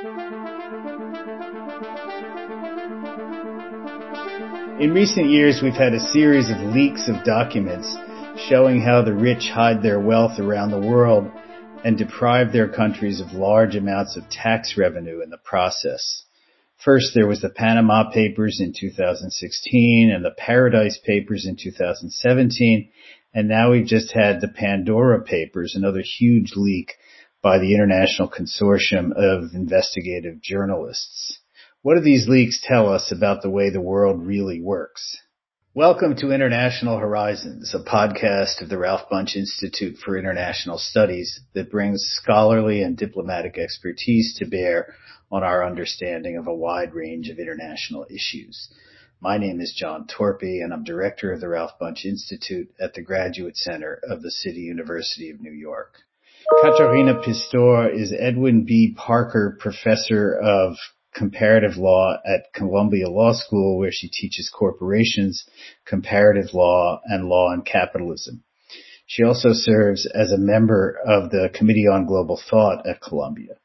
In recent years, we've had a series of leaks of documents showing how the rich hide their wealth around the world and deprive their countries of large amounts of tax revenue in the process. First, there was the Panama Papers in 2016 and the Paradise Papers in 2017. And now we've just had the Pandora Papers, another huge leak by the International Consortium of Investigative Journalists. What do these leaks tell us about the way the world really works? Welcome to International Horizons, a podcast of the Ralph Bunche Institute for International Studies that brings scholarly and diplomatic expertise to bear on our understanding of a wide range of international issues. My name is John Torpey, and I'm director of the Ralph Bunche Institute at the Graduate Center of the City University of New York. Katharina Pistor is Edwin B. Parker Professor of Comparative Law at Columbia Law School, where she teaches corporations, comparative law, and law and capitalism. She also serves as a member of the Committee on Global Thought at Columbia.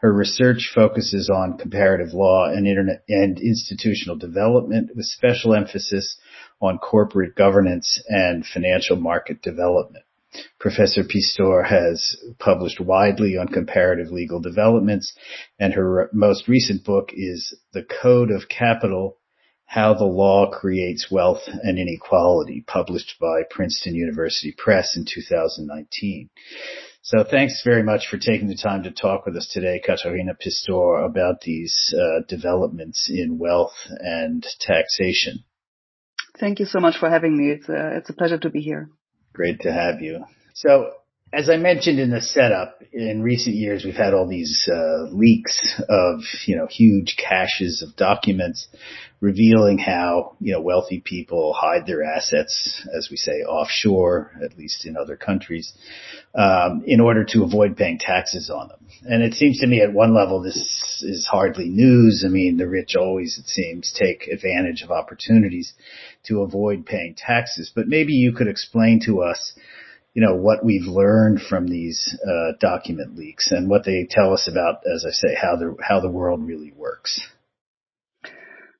Her research focuses on comparative law and internet and institutional development with special emphasis on corporate governance and financial market development. Professor Pistor has published widely on comparative legal developments and her most recent book is The Code of Capital, How the Law Creates Wealth and Inequality, published by Princeton University Press in 2019. So thanks very much for taking the time to talk with us today, Katharina Pistor, about these uh, developments in wealth and taxation. Thank you so much for having me. It's a, it's a pleasure to be here. Great to have you. So as I mentioned in the setup, in recent years we've had all these uh, leaks of you know huge caches of documents revealing how you know wealthy people hide their assets, as we say, offshore, at least in other countries, um, in order to avoid paying taxes on them. And it seems to me, at one level, this is hardly news. I mean, the rich always, it seems, take advantage of opportunities to avoid paying taxes. But maybe you could explain to us you know, what we've learned from these uh, document leaks and what they tell us about, as I say, how the how the world really works.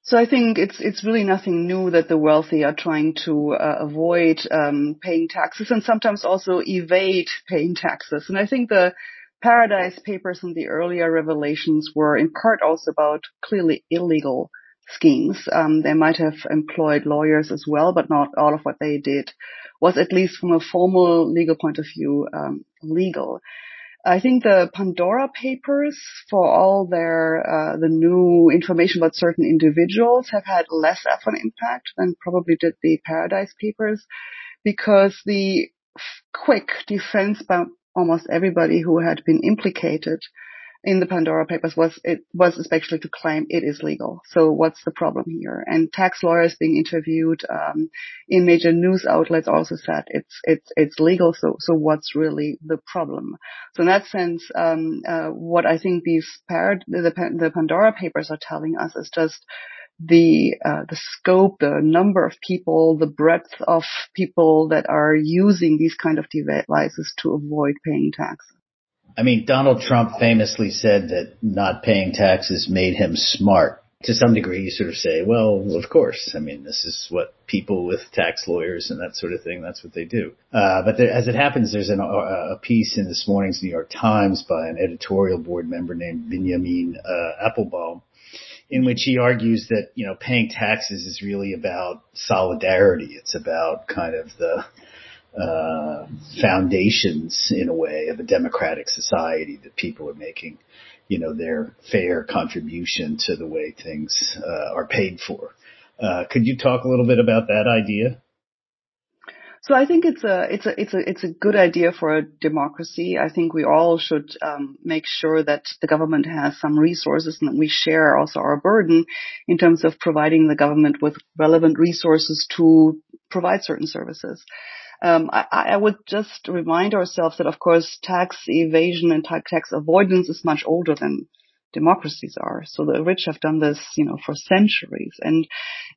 So I think it's it's really nothing new that the wealthy are trying to uh, avoid um, paying taxes and sometimes also evade paying taxes. And I think the Paradise Papers and the earlier revelations were in part also about clearly illegal schemes. Um, they might have employed lawyers as well, but not all of what they did was at least from a formal legal point of view um, legal. I think the Pandora Papers, for all their uh, the new information about certain individuals, have had less of an impact than probably did the Paradise Papers, because the quick defense by almost everybody who had been implicated in the Pandora Papers was it was especially to claim it is legal. So what's the problem here? And tax lawyers being interviewed um, in major news outlets also said it's it's it's legal. So so what's really the problem? So in that sense, um, uh, what I think these parad- the, the Pandora Papers are telling us is just the uh, the scope, the number of people, the breadth of people that are using these kind of devices to avoid paying taxes. I mean, Donald Trump famously said that not paying taxes made him smart. To some degree, you sort of say, well, of course. I mean, this is what people with tax lawyers and that sort of thing, that's what they do. Uh, but there, as it happens, there's an, a piece in this morning's New York Times by an editorial board member named Benjamin uh, Appelbaum in which he argues that, you know, paying taxes is really about solidarity. It's about kind of the, uh, foundations in a way of a democratic society that people are making, you know, their fair contribution to the way things uh, are paid for. Uh, could you talk a little bit about that idea? So I think it's a it's a it's a it's a good idea for a democracy. I think we all should um, make sure that the government has some resources and that we share also our burden in terms of providing the government with relevant resources to provide certain services. Um, I, I, would just remind ourselves that, of course, tax evasion and tax avoidance is much older than democracies are. So the rich have done this, you know, for centuries. And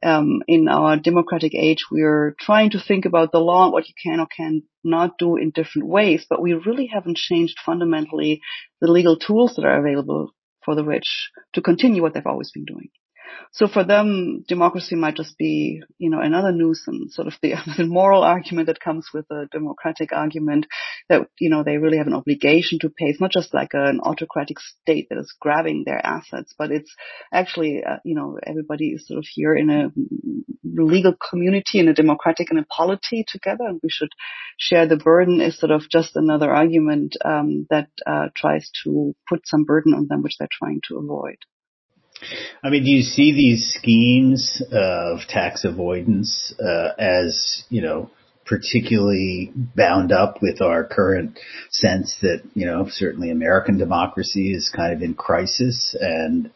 um, in our democratic age, we're trying to think about the law, what you can or can not do in different ways, but we really haven't changed fundamentally the legal tools that are available for the rich to continue what they've always been doing. So for them, democracy might just be, you know, another nuisance, sort of the, the moral argument that comes with a democratic argument that, you know, they really have an obligation to pay. It's not just like an autocratic state that is grabbing their assets, but it's actually, uh, you know, everybody is sort of here in a legal community, in a democratic and a polity together, and we should share the burden is sort of just another argument um, that uh, tries to put some burden on them, which they're trying to avoid. I mean, do you see these schemes of tax avoidance uh, as you know particularly bound up with our current sense that you know certainly American democracy is kind of in crisis and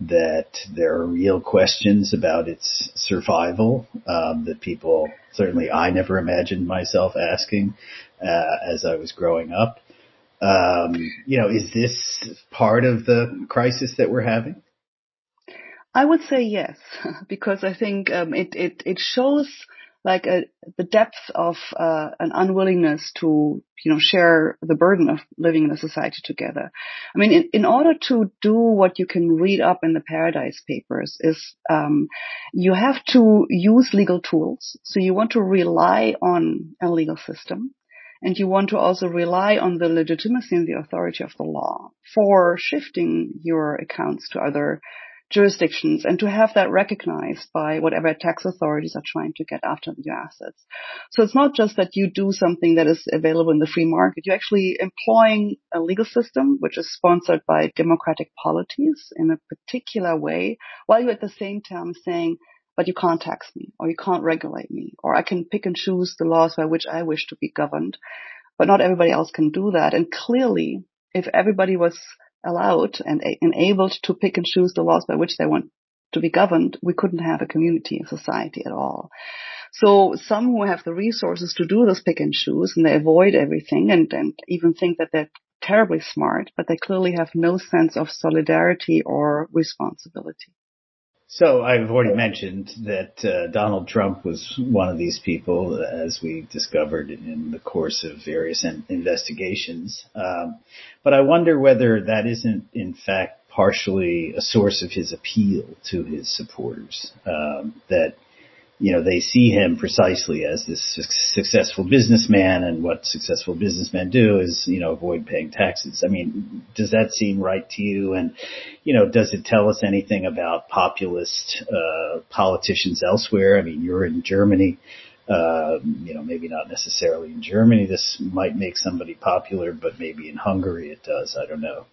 that there are real questions about its survival um, that people certainly I never imagined myself asking uh, as I was growing up. Um, you know, is this part of the crisis that we're having? I would say yes, because I think um, it, it it shows like a, the depth of uh, an unwillingness to you know share the burden of living in a society together. I mean, in, in order to do what you can read up in the Paradise Papers is um, you have to use legal tools. So you want to rely on a legal system. And you want to also rely on the legitimacy and the authority of the law for shifting your accounts to other jurisdictions and to have that recognized by whatever tax authorities are trying to get after your assets. So it's not just that you do something that is available in the free market. You're actually employing a legal system which is sponsored by democratic polities in a particular way while you at the same time saying, but you can't tax me or you can't regulate me or I can pick and choose the laws by which I wish to be governed. But not everybody else can do that. And clearly, if everybody was allowed and enabled to pick and choose the laws by which they want to be governed, we couldn't have a community, and society at all. So some who have the resources to do this pick and choose and they avoid everything and, and even think that they're terribly smart, but they clearly have no sense of solidarity or responsibility. So I've already mentioned that uh, Donald Trump was one of these people, as we discovered in the course of various in- investigations. Um, but I wonder whether that isn't, in fact, partially a source of his appeal to his supporters. Um, that you know, they see him precisely as this successful businessman and what successful businessmen do is, you know, avoid paying taxes. I mean, does that seem right to you? And, you know, does it tell us anything about populist, uh, politicians elsewhere? I mean, you're in Germany. Uh, you know, maybe not necessarily in Germany. This might make somebody popular, but maybe in Hungary it does. I don't know.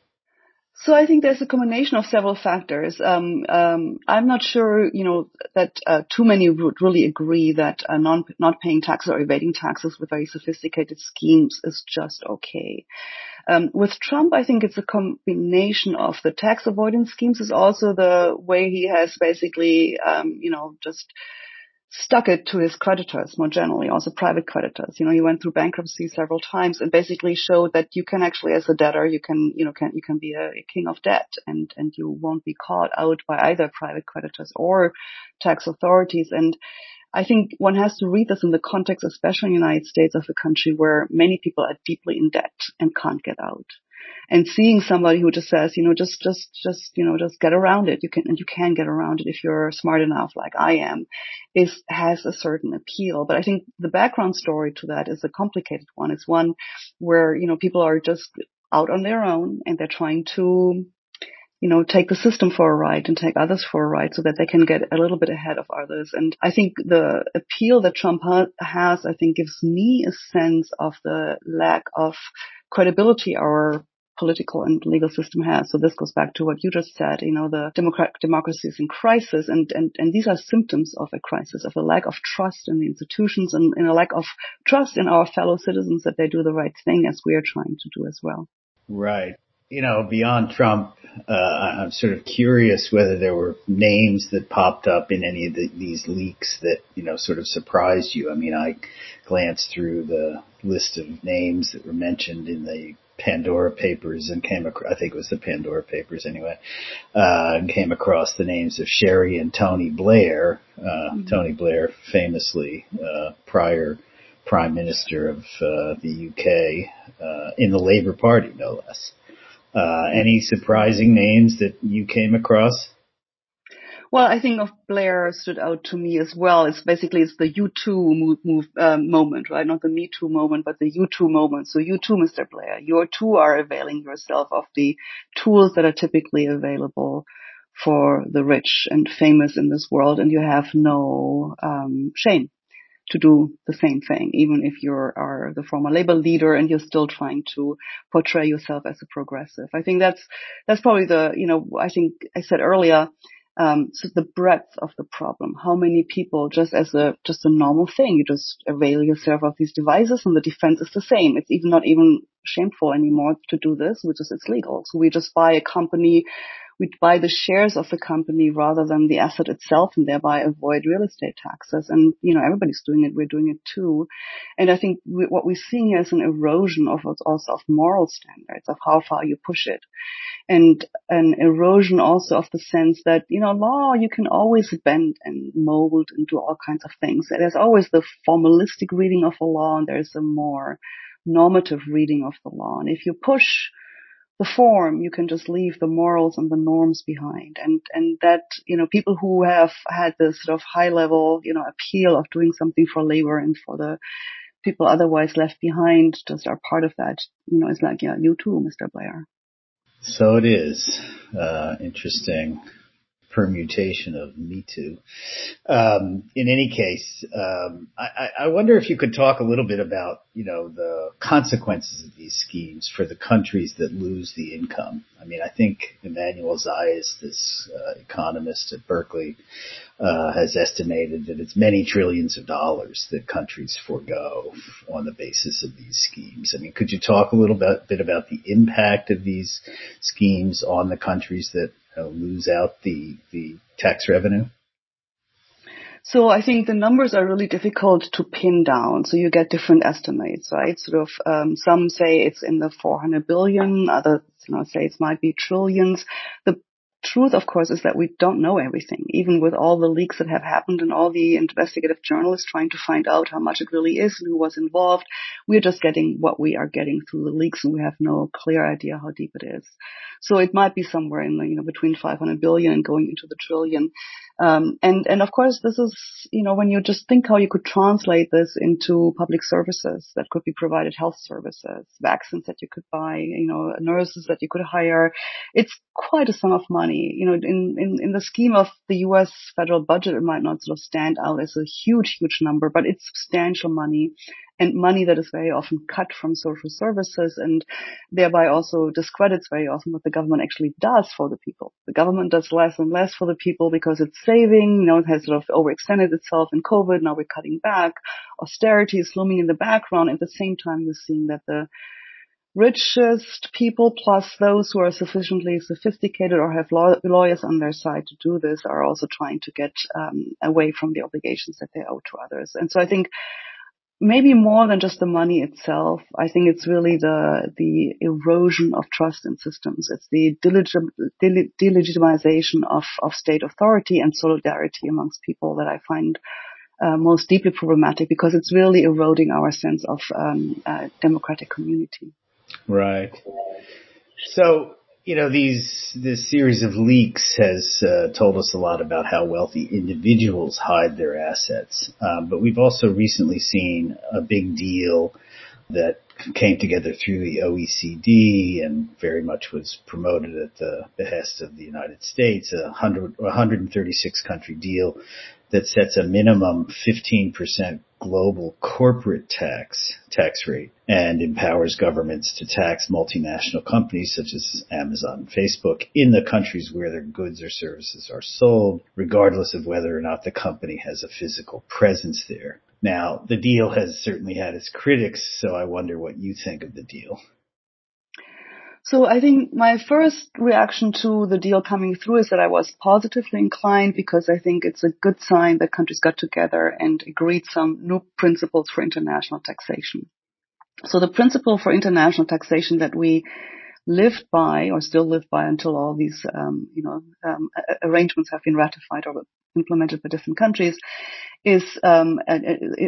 So I think there's a combination of several factors. Um, um, I'm not sure, you know, that uh, too many would really agree that uh, non, not paying taxes or evading taxes with very sophisticated schemes is just okay. Um, with Trump, I think it's a combination of the tax avoidance schemes is also the way he has basically, um, you know, just stuck it to his creditors more generally, also private creditors. You know, he went through bankruptcy several times and basically showed that you can actually, as a debtor, you can, you know, can, you can be a, a king of debt and, and you won't be caught out by either private creditors or tax authorities. And I think one has to read this in the context, especially in the United States, of a country where many people are deeply in debt and can't get out and seeing somebody who just says, you know, just, just, just, you know, just get around it. You can, and you can get around it if you're smart enough, like I am, is, has a certain appeal. But I think the background story to that is a complicated one. It's one where, you know, people are just out on their own and they're trying to, you know, take the system for a ride and take others for a ride so that they can get a little bit ahead of others. And I think the appeal that Trump ha- has, I think gives me a sense of the lack of credibility our political and legal system has. So this goes back to what you just said. You know, the democratic democracy is in crisis, and and and these are symptoms of a crisis, of a lack of trust in the institutions, and, and a lack of trust in our fellow citizens that they do the right thing, as we are trying to do as well. Right. You know, beyond Trump, uh, I'm sort of curious whether there were names that popped up in any of the, these leaks that, you know, sort of surprised you. I mean, I glanced through the list of names that were mentioned in the Pandora Papers and came across, I think it was the Pandora Papers anyway, uh, and came across the names of Cherie and Tony Blair. Uh, mm-hmm. Tony Blair, famously, uh, prior Prime Minister of, uh, the UK, uh, in the Labour Party, no less. Uh, any surprising names that you came across? Well, I think of Blair stood out to me as well. It's basically it's the U two move, move um, moment, right? Not the Me Too moment, but the U two moment. So you too, Mr. Blair, you too are availing yourself of the tools that are typically available for the rich and famous in this world, and you have no um, shame to do the same thing, even if you are the former labor leader and you're still trying to portray yourself as a progressive. I think that's that's probably the you know I think I said earlier um, so the breadth of the problem, how many people just as a, just a normal thing, you just avail yourself of these devices and the defense is the same. It's even not even shameful anymore to do this, which is it's legal. So we just buy a company, we buy the shares of the company rather than the asset itself and thereby avoid real estate taxes. And, you know, everybody's doing it. We're doing it too. And I think we, what we're seeing here is an erosion of also of moral standards of how far you push it and an erosion also of the sense that, you know, law you can always bend and mold and do all kinds of things. There's always the formalistic reading of a law and there's a more normative reading of the law. And if you push the form, you can just leave the morals and the norms behind. And, and that, you know, people who have had this sort of high level, you know, appeal of doing something for labor and for the people otherwise left behind just are part of that, you know, it's like, yeah, you too, Mr. Blair. So it is. Uh, interesting permutation of Me Too. Um, in any case, um, I, I, wonder if you could talk a little bit about, you know, the consequences of these schemes for the countries that lose the income. I mean, I think Emmanuel Saez, this uh, economist at Berkeley, uh, has estimated that it's many trillions of dollars that countries forego on the basis of these schemes. I mean, could you talk a little bit, bit about the impact of these schemes on the countries that uh, lose out the the tax revenue? So I think the numbers are really difficult to pin down. So you get different estimates, right? Sort of, um, some say it's in the 400 billion, others, you know, say it might be trillions. The truth, of course, is that we don't know everything, even with all the leaks that have happened and all the investigative journalists trying to find out how much it really is and who was involved. We're just getting what we are getting through the leaks and we have no clear idea how deep it is. So it might be somewhere in the, you know, between 500 billion and going into the trillion. Um, and, and of course, this is, you know, when you just think how you could translate this into public services that could be provided, health services, vaccines that you could buy, you know, nurses that you could hire. It's quite a sum of money. You know, in, in, in the scheme of the U.S. federal budget, it might not sort of stand out as a huge, huge number, but it's substantial money and money that is very often cut from social services and thereby also discredits very often what the government actually does for the people. The government does less and less for the people because it's saving, you know, it has sort of overextended itself in COVID. Now we're cutting back. Austerity is looming in the background. At the same time, we're seeing that the richest people plus those who are sufficiently sophisticated or have law- lawyers on their side to do this are also trying to get um, away from the obligations that they owe to others. And so I think maybe more than just the money itself. I think it's really the the erosion of trust in systems. It's the delegitimization of of state authority and solidarity amongst people that I find uh, most deeply problematic because it's really eroding our sense of um, uh, democratic community. Right. So you know, these this series of leaks has uh, told us a lot about how wealthy individuals hide their assets. Um, but we've also recently seen a big deal that came together through the OECD and very much was promoted at the behest of the United States, a 100, 136 country deal that sets a minimum 15% global corporate tax tax rate and empowers governments to tax multinational companies such as Amazon and Facebook in the countries where their goods or services are sold, regardless of whether or not the company has a physical presence there. Now, the deal has certainly had its critics, so I wonder what you think of the deal. So I think my first reaction to the deal coming through is that I was positively inclined because I think it's a good sign that countries got together and agreed some new principles for international taxation. So the principle for international taxation that we lived by or still live by until all these, um, you know, um, arrangements have been ratified or implemented by different countries, is um,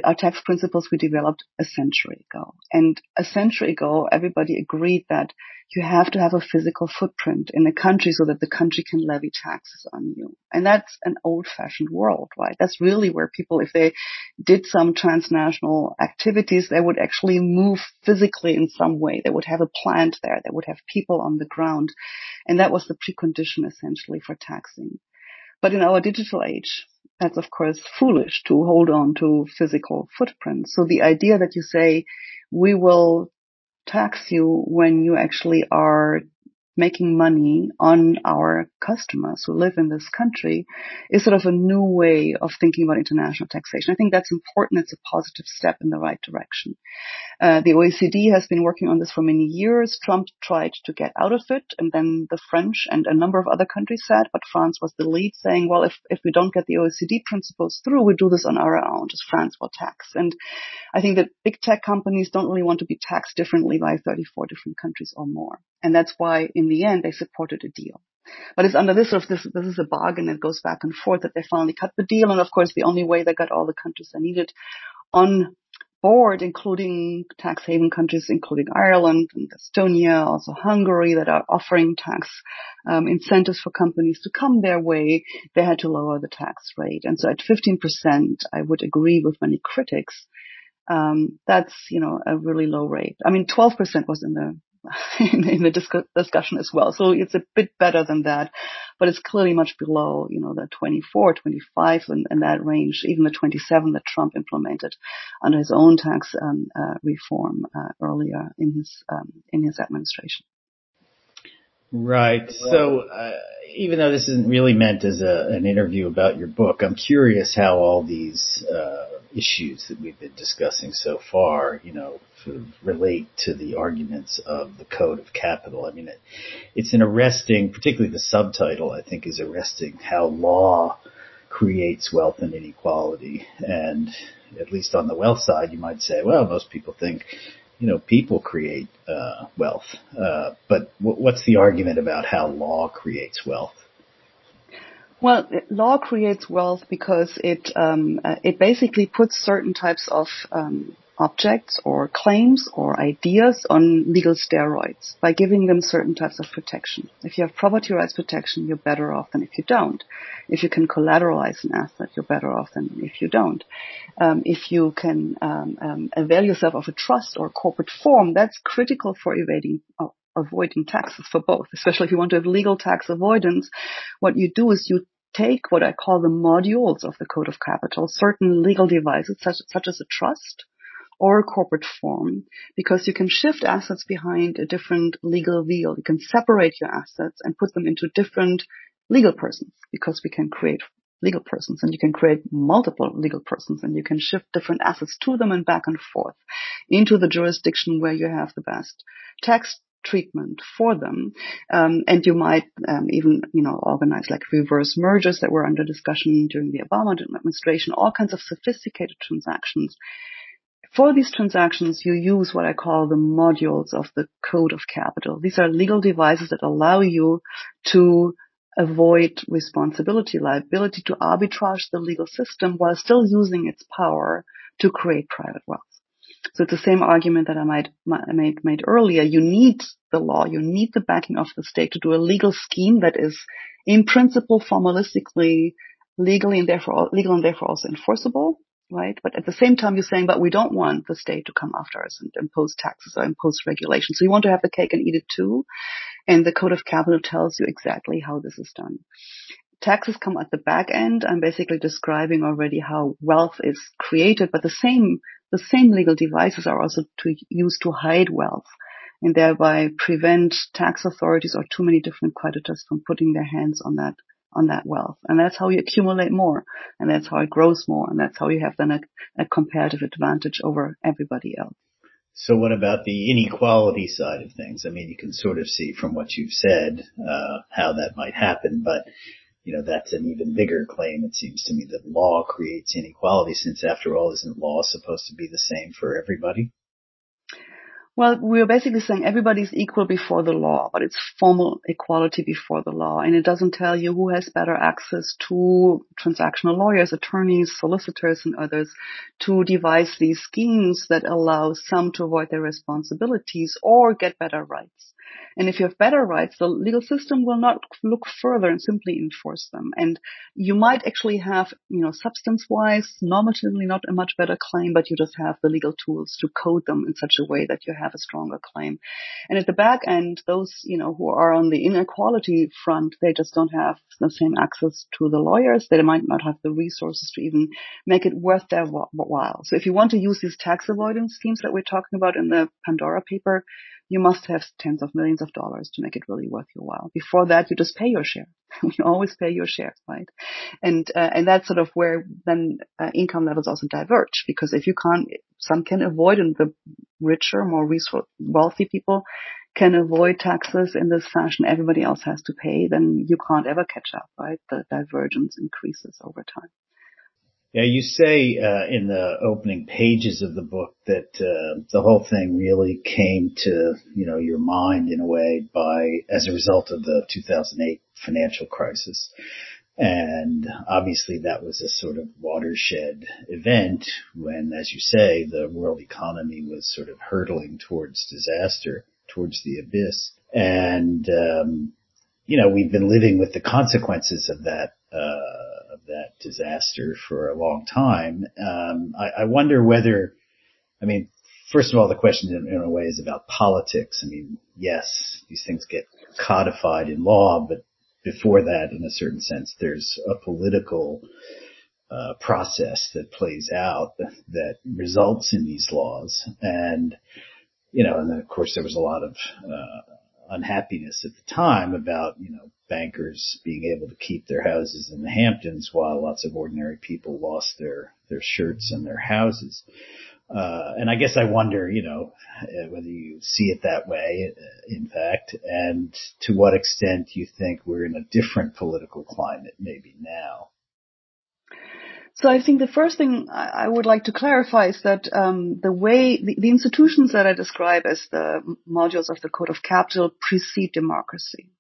our tax principles we developed a century ago. And a century ago, everybody agreed that you have to have a physical footprint in the country so that the country can levy taxes on you. And that's an old-fashioned world, right? That's really where people, if they did some transnational activities, they would actually move physically in some way. They would have a plant there. They would have people on the ground. And that was the precondition essentially for taxing. But in our digital age, that's of course foolish to hold on to physical footprints. So the idea that you say we will tax you when you actually are making money on our customers who live in this country is sort of a new way of thinking about international taxation. I think that's important. It's a positive step in the right direction. Uh, the OECD has been working on this for many years. Trump tried to get out of it, and then the French and a number of other countries said, but France was the lead, saying, well, if, if we don't get the OECD principles through, we do this on our own, just France will tax. And I think that big tech companies don't really want to be taxed differently by 34 different countries or more. And that's why in the end they supported a deal. But it's under this sort of this, this is a bargain that goes back and forth that they finally cut the deal. And of course, the only way they got all the countries they needed on board, including tax haven countries, including Ireland and Estonia, also Hungary, that are offering tax um, incentives for companies to come their way, they had to lower the tax rate. And so at 15%, I would agree with many critics. Um, that's, you know, a really low rate. I mean, 12% was in the in, in the discussion as well. So it's a bit better than that, but it's clearly much below, you know, the 24, 25 and, and that range, even the 27 that Trump implemented under his own tax um, uh, reform uh, earlier in his um, in his administration. Right. So, uh, even though this isn't really meant as a, an interview about your book, I'm curious how all these uh, issues that we've been discussing so far, you know, sort of relate to the arguments of the Code of Capital. I mean, it, it's an arresting, particularly the subtitle, I think, is arresting how law creates wealth and inequality. And at least on the wealth side, you might say, well, most people think, you know, people create uh, wealth. Uh, but w- what's the argument about how law creates wealth? Well, law creates wealth because it um, uh, it basically puts certain types of um, objects or claims or ideas on legal steroids by giving them certain types of protection. If you have property rights protection, you're better off than if you don't. If you can collateralize an asset, you're better off than if you don't. Um, if you can um, um, avail yourself of a trust or corporate form, that's critical for evading uh, avoiding taxes for both, especially if you want to have legal tax avoidance. What you do is you take what I call the modules of the Code of Capital, certain legal devices such, such as a trust or corporate form, because you can shift assets behind a different legal veil. You can separate your assets and put them into different legal persons because we can create legal persons and you can create multiple legal persons and you can shift different assets to them and back and forth into the jurisdiction where you have the best tax treatment for them. Um, and you might um, even, you know, organize like reverse mergers that were under discussion during the Obama administration, all kinds of sophisticated transactions. For these transactions, you use what I call the modules of the code of capital. These are legal devices that allow you to avoid responsibility, liability, to arbitrage the legal system while still using its power to create private wealth. So it's the same argument that I might, made, made earlier. You need the law, you need the backing of the state to do a legal scheme that is in principle formalistically legally and therefore legal and therefore also enforceable, right? But at the same time, you're saying, but we don't want the state to come after us and impose taxes or impose regulations. So you want to have the cake and eat it too. And the Code of Capital tells you exactly how this is done. Taxes come at the back end. I'm basically describing already how wealth is created, but the same the same legal devices are also to used to hide wealth and thereby prevent tax authorities or too many different creditors from putting their hands on that on that wealth. And that's how you accumulate more and that's how it grows more and that's how you have then a, a comparative advantage over everybody else. So what about the inequality side of things? I mean, you can sort of see from what you've said uh, how that might happen, but you know, that's an even bigger claim, it seems to me, that law creates inequality since after all, isn't law supposed to be the same for everybody? Well, we're basically saying everybody's equal before the law, but it's formal equality before the law. And it doesn't tell you who has better access to transactional lawyers, attorneys, solicitors, and others to devise these schemes that allow some to avoid their responsibilities or get better rights. And if you have better rights, the legal system will not look further and simply enforce them. And you might actually have, you know, substance-wise, normatively not a much better claim, but you just have the legal tools to code them in such a way that you have a stronger claim. And at the back end, those, you know, who are on the inequality front, they just don't have the same access to the lawyers. They might not have the resources to even make it worth their while. So if you want to use these tax avoidance schemes that we're talking about in the Pandora paper, you must have tens of millions of dollars to make it really worth your while. Before that, you just pay your share. you always pay your share, right? And uh, and that's sort of where then uh, income levels also diverge because if you can't, some can avoid, and the richer, more resource wealthy people can avoid taxes in this fashion. Everybody else has to pay. Then you can't ever catch up, right? The divergence increases over time. Yeah, you say uh, in the opening pages of the book that uh, the whole thing really came to you know your mind in a way by as a result of the 2008 financial crisis, and obviously that was a sort of watershed event when, as you say, the world economy was sort of hurtling towards disaster, towards the abyss, and um, you know we've been living with the consequences of that. Uh, that disaster for a long time. Um, I, I, wonder whether, I mean, first of all, the question in, in, a way is about politics. I mean, yes, these things get codified in law, but before that, in a certain sense, there's a political uh, process that plays out that results in these laws. And, you know, and then of course there was a lot of, uh, unhappiness at the time about, you know, bankers being able to keep their houses in the Hamptons while lots of ordinary people lost their, their shirts and their houses. Uh, and I guess I wonder, you know, uh, whether you see it that way, uh, in fact, and to what extent you think we're in a different political climate maybe now. So I think the first thing I would like to clarify is that um, the way the, the, institutions that I describe as the modules of the Code of Capital precede democracy.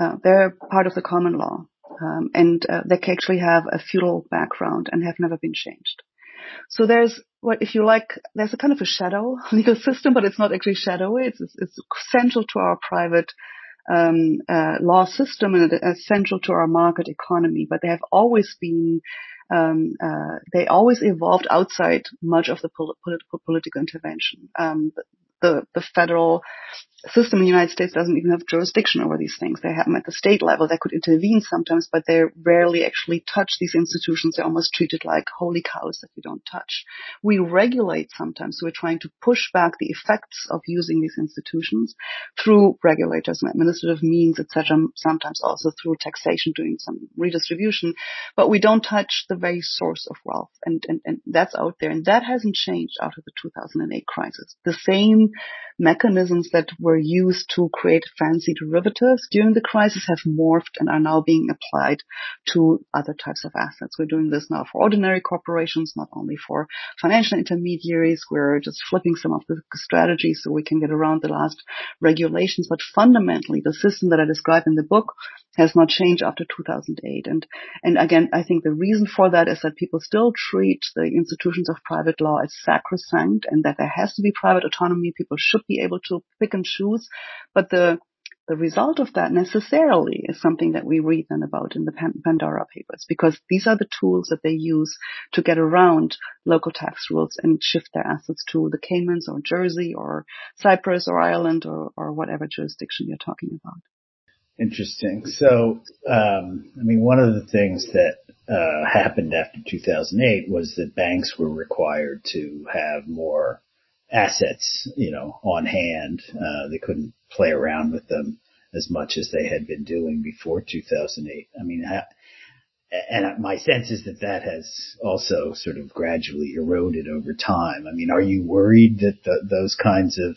Uh, they're part of the common law, um, and uh, they actually have a feudal background and have never been changed. So there's what, if you like, there's a kind of a shadow legal system, but it's not actually shadowy. It's, it's central to our private um, uh, law system and it's central to our market economy. But they have always been um, uh, they always evolved outside much of the pol- political political intervention. Um, the the federal system in the United States doesn't even have jurisdiction over these things. They have them at the state level. They could intervene sometimes, but they rarely actually touch these institutions. They're almost treated like holy cows that you don't touch. We regulate sometimes. So we're trying to push back the effects of using these institutions through regulators and administrative means, etc. Sometimes also through taxation, doing some redistribution. But we don't touch the very source of wealth, and and, and that's out there, and that hasn't changed after the 2008 crisis. The same mechanisms that were used to create fancy derivatives during the crisis have morphed and are now being applied to other types of assets. We're doing this now for ordinary corporations, not only for financial intermediaries. We're just flipping some of the strategies so we can get around the last regulations. But fundamentally, the system that I describe in the book has not changed after 2008. And, and again, I think the reason for that is that people still treat the institutions of private law as sacrosanct and that there has to be private autonomy. People should be able to pick and choose. But the, the result of that necessarily is something that we read then about in the Pandora papers because these are the tools that they use to get around local tax rules and shift their assets to the Caymans or Jersey or Cyprus or Ireland or, or whatever jurisdiction you're talking about. Interesting. So, um, I mean, one of the things that uh, happened after 2008 was that banks were required to have more assets, you know, on hand. Uh, they couldn't play around with them as much as they had been doing before 2008. I mean, and my sense is that that has also sort of gradually eroded over time. I mean, are you worried that the, those kinds of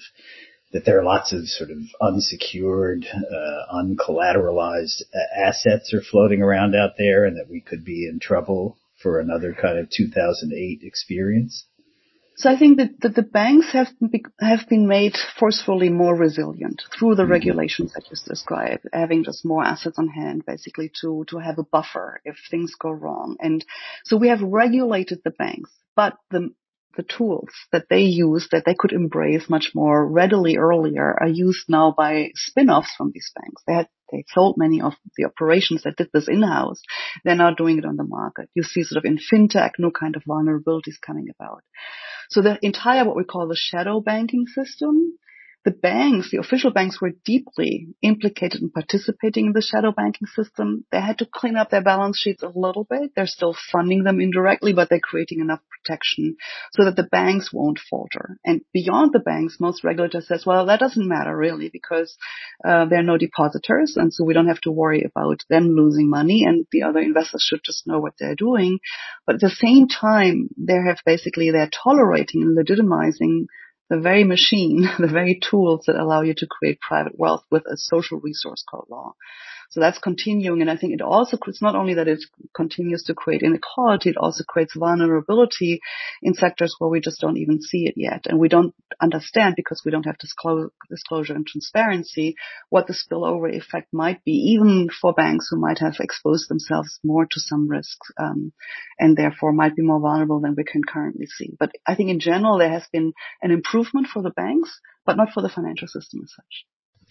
that there are lots of sort of unsecured, uh, uncollateralized uh, assets are floating around out there and that we could be in trouble for another kind of 2008 experience? So I think that, that the banks have been, have been made forcefully more resilient through the mm-hmm. regulations that you described, having just more assets on hand, basically to, to have a buffer if things go wrong. And so we have regulated the banks, but the, the tools that they use that they could embrace much more readily earlier are used now by spin-offs from these banks. They had they sold many of the operations that did this in-house. They're now doing it on the market. You see sort of in fintech, new kind of vulnerabilities coming about. So the entire what we call the shadow banking system the banks, the official banks were deeply implicated in participating in the shadow banking system. They had to clean up their balance sheets a little bit. They're still funding them indirectly, but they're creating enough protection so that the banks won't falter. And beyond the banks, most regulators says, well, that doesn't matter really because uh, there are no depositors. And so we don't have to worry about them losing money and the other investors should just know what they're doing. But at the same time, they have basically, they're tolerating and legitimizing the very machine, the very tools that allow you to create private wealth with a social resource called law. So that's continuing. And I think it also, it's not only that it continues to create inequality, it also creates vulnerability in sectors where we just don't even see it yet. And we don't understand because we don't have disclosure and transparency what the spillover effect might be, even for banks who might have exposed themselves more to some risks, um, and therefore might be more vulnerable than we can currently see. But I think in general, there has been an improvement for the banks, but not for the financial system as such.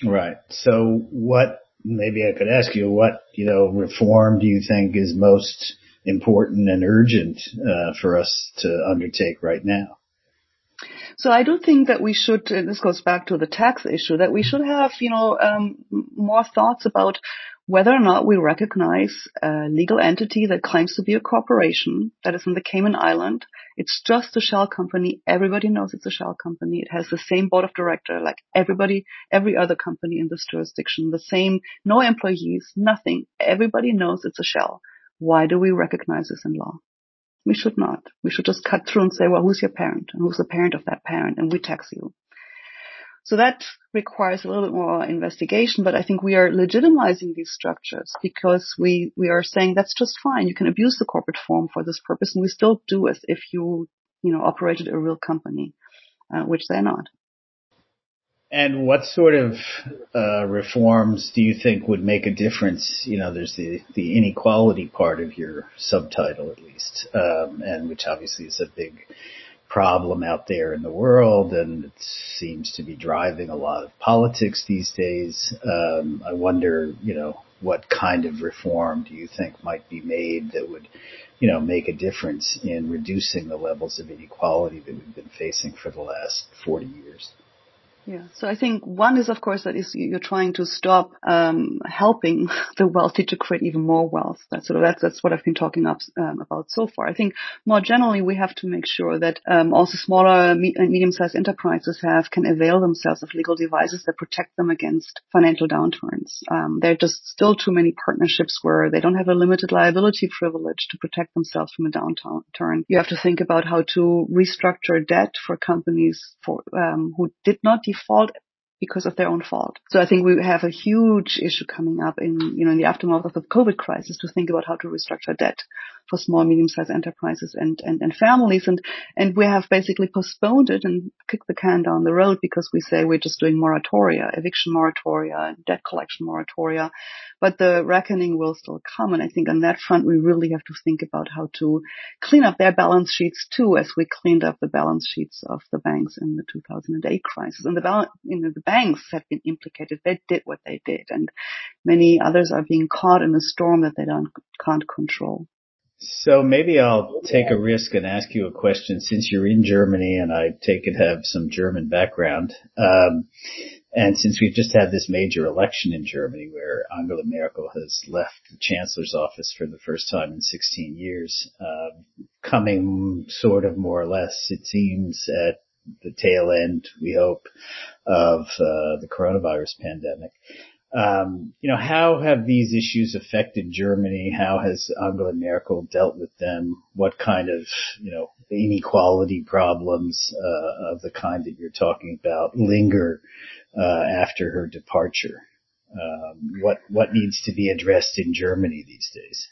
Right. So what maybe I could ask you what, you know, reform do you think is most important and urgent uh, for us to undertake right now? So I do think that we should, and this goes back to the tax issue, that we should have, you know, um, more thoughts about whether or not we recognize a legal entity that claims to be a corporation that is in the Cayman Island. It's just a shell company. Everybody knows it's a shell company. It has the same board of director like everybody, every other company in this jurisdiction. The same, no employees, nothing. Everybody knows it's a shell. Why do we recognize this in law? We should not. We should just cut through and say, well, who's your parent? And who's the parent of that parent? And we tax you. So that requires a little bit more investigation, but I think we are legitimizing these structures because we, we are saying that's just fine. You can abuse the corporate form for this purpose and we still do as if you, you know, operated a real company, uh, which they're not. And what sort of uh, reforms do you think would make a difference? You know, there's the, the inequality part of your subtitle, at least, um, and which obviously is a big problem out there in the world, and it seems to be driving a lot of politics these days. Um, I wonder, you know, what kind of reform do you think might be made that would, you know, make a difference in reducing the levels of inequality that we've been facing for the last 40 years? Yeah. So I think one is, of course, that is you're trying to stop um, helping the wealthy to create even more wealth. That's sort of that's that's what I've been talking up, um, about so far. I think more generally we have to make sure that um, also smaller and medium-sized enterprises have can avail themselves of legal devices that protect them against financial downturns. Um, there are just still too many partnerships where they don't have a limited liability privilege to protect themselves from a downturn. You have to think about how to restructure debt for companies for um, who did not default because of their own fault. So I think we have a huge issue coming up in, you know, in the aftermath of the COVID crisis to think about how to restructure debt for small, medium-sized enterprises and, and, and families. And, and we have basically postponed it and kicked the can down the road because we say we're just doing moratoria, eviction moratoria, debt collection moratoria. But the reckoning will still come. And I think on that front, we really have to think about how to clean up their balance sheets too, as we cleaned up the balance sheets of the banks in the 2008 crisis. And the balance, you know, the banks have been implicated. They did what they did. And many others are being caught in a storm that they don't, can't control. So maybe I'll take a risk and ask you a question since you're in Germany and I take it have some German background. Um, and since we've just had this major election in Germany where Angela Merkel has left the chancellor's office for the first time in 16 years, uh, coming sort of more or less, it seems, at the tail end, we hope, of uh, the coronavirus pandemic. Um, you know, how have these issues affected Germany? How has Angela Merkel dealt with them? What kind of, you know, inequality problems uh, of the kind that you're talking about linger uh, after her departure? Um, what what needs to be addressed in Germany these days?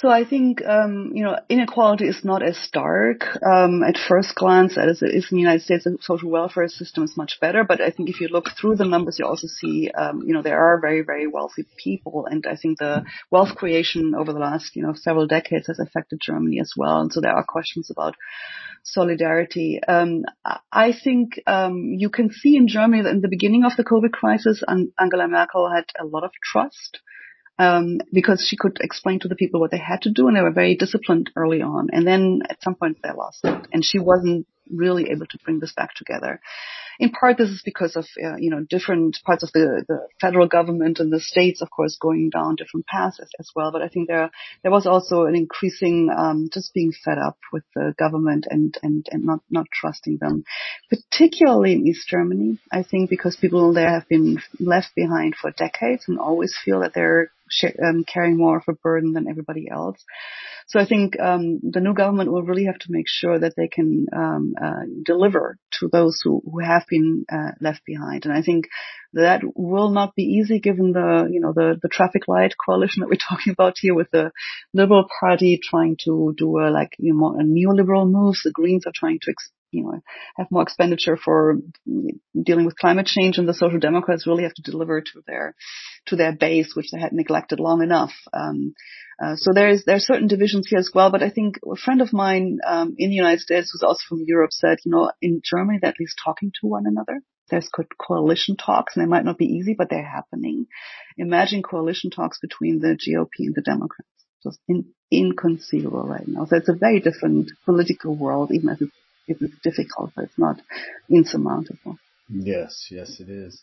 So I think, um, you know, inequality is not as stark um, at first glance as it is in the United States. The social welfare system is much better, but I think if you look through the numbers, you also see, um, you know, there are very, very wealthy people, and I think the wealth creation over the last, you know, several decades has affected Germany as well. And so there are questions about solidarity. Um, I think um, you can see in Germany that in the beginning of the COVID crisis, Angela Merkel had a lot of trust um, because she could explain to the people what they had to do, and they were very disciplined early on. And then at some point they lost it, and she wasn't really able to bring this back together. In part, this is because of uh, you know different parts of the, the federal government and the states, of course, going down different paths as, as well. But I think there there was also an increasing um, just being fed up with the government and and and not not trusting them, particularly in East Germany. I think because people there have been left behind for decades and always feel that they're um, carrying more of a burden than everybody else. So I think um, the new government will really have to make sure that they can um, uh, deliver to those who, who have been uh, left behind. And I think that will not be easy given the, you know, the, the traffic light coalition that we're talking about here with the Liberal Party trying to do a, like, you know, a neoliberal moves. The Greens are trying to, ex- you know, have more expenditure for dealing with climate change and the Social Democrats really have to deliver to their, to their base, which they had neglected long enough. Um, uh, so there's there are certain divisions here as well. But I think a friend of mine um, in the United States, who's also from Europe, said, you know, in Germany they're at least talking to one another. There's coalition talks, and they might not be easy, but they're happening. Imagine coalition talks between the GOP and the Democrats. Just in, inconceivable right now. So it's a very different political world, even as it's, it's difficult, but it's not insurmountable. Yes, yes, it is.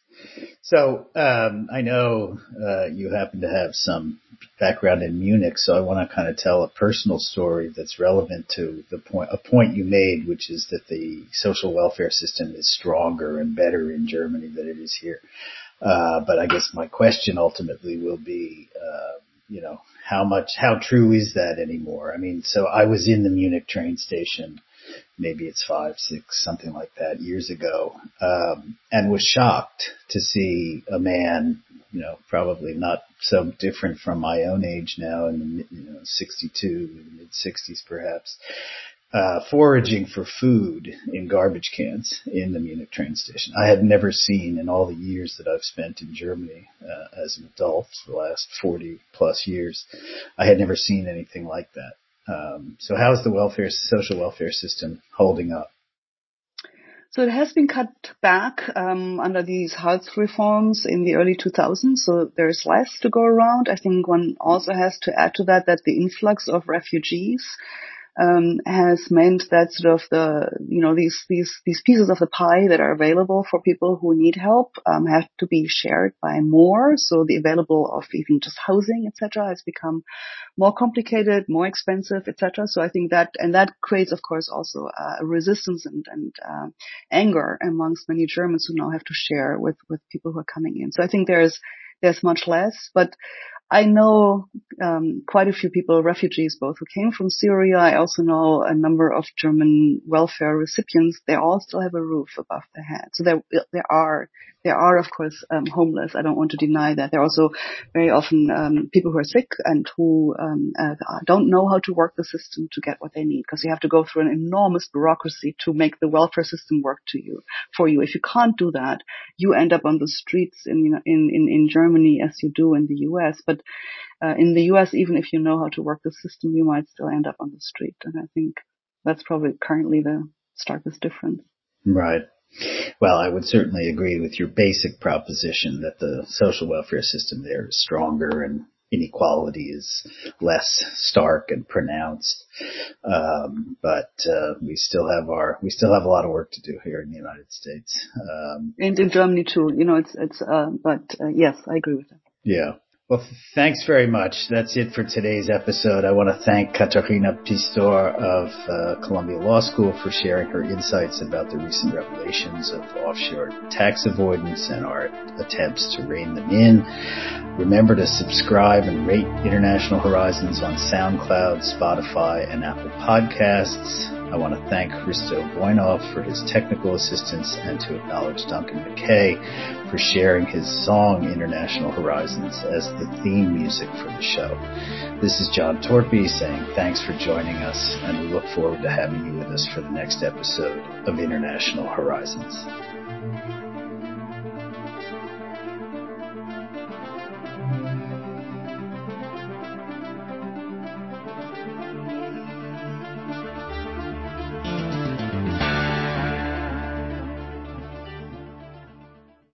So um, I know uh, you happen to have some background in Munich, so I want to kind of tell a personal story that's relevant to the point a point you made, which is that the social welfare system is stronger and better in Germany than it is here. Uh, but I guess my question ultimately will be, uh, you know, how much, how true is that anymore? I mean, so I was in the Munich train station maybe it's five, six, something like that years ago, um, and was shocked to see a man, you know, probably not so different from my own age now in the you know, 62, mid 60s perhaps, uh, foraging for food in garbage cans in the Munich train station. I had never seen in all the years that I've spent in Germany uh, as an adult, the last 40 plus years, I had never seen anything like that. Um, so how is the welfare, social welfare system holding up? So it has been cut back um, under these Hartz reforms in the early 2000s. So there's less to go around. I think one also has to add to that that the influx of refugees um, has meant that sort of the you know these these these pieces of the pie that are available for people who need help um, have to be shared by more. So the available of even just housing, etc., has become more complicated, more expensive, etc. So I think that and that creates, of course, also uh, resistance and and uh, anger amongst many Germans who now have to share with with people who are coming in. So I think there's there's much less, but I know um, quite a few people, refugees, both who came from Syria. I also know a number of German welfare recipients. They all still have a roof above their head. So there, there are, there are of course um, homeless. I don't want to deny that. There are also very often um, people who are sick and who um, uh, don't know how to work the system to get what they need because you have to go through an enormous bureaucracy to make the welfare system work to you for you. If you can't do that, you end up on the streets in in in, in Germany as you do in the U.S. But uh, in the US, even if you know how to work the system, you might still end up on the street. And I think that's probably currently the starkest difference. Right. Well, I would certainly agree with your basic proposition that the social welfare system there is stronger and inequality is less stark and pronounced. Um, but uh, we still have our we still have a lot of work to do here in the United States. Um, and in Germany too. You know, it's it's. Uh, but uh, yes, I agree with that. Yeah. Well, thanks very much. That's it for today's episode. I want to thank Katharina Pistor of uh, Columbia Law School for sharing her insights about the recent revelations of offshore tax avoidance and our attempts to rein them in. Remember to subscribe and rate International Horizons on SoundCloud, Spotify, and Apple Podcasts. I want to thank Hristo Voinov for his technical assistance and to acknowledge Duncan McKay for sharing his song International Horizons as the theme music for the show. This is John Torpy saying thanks for joining us and we look forward to having you with us for the next episode of International Horizons.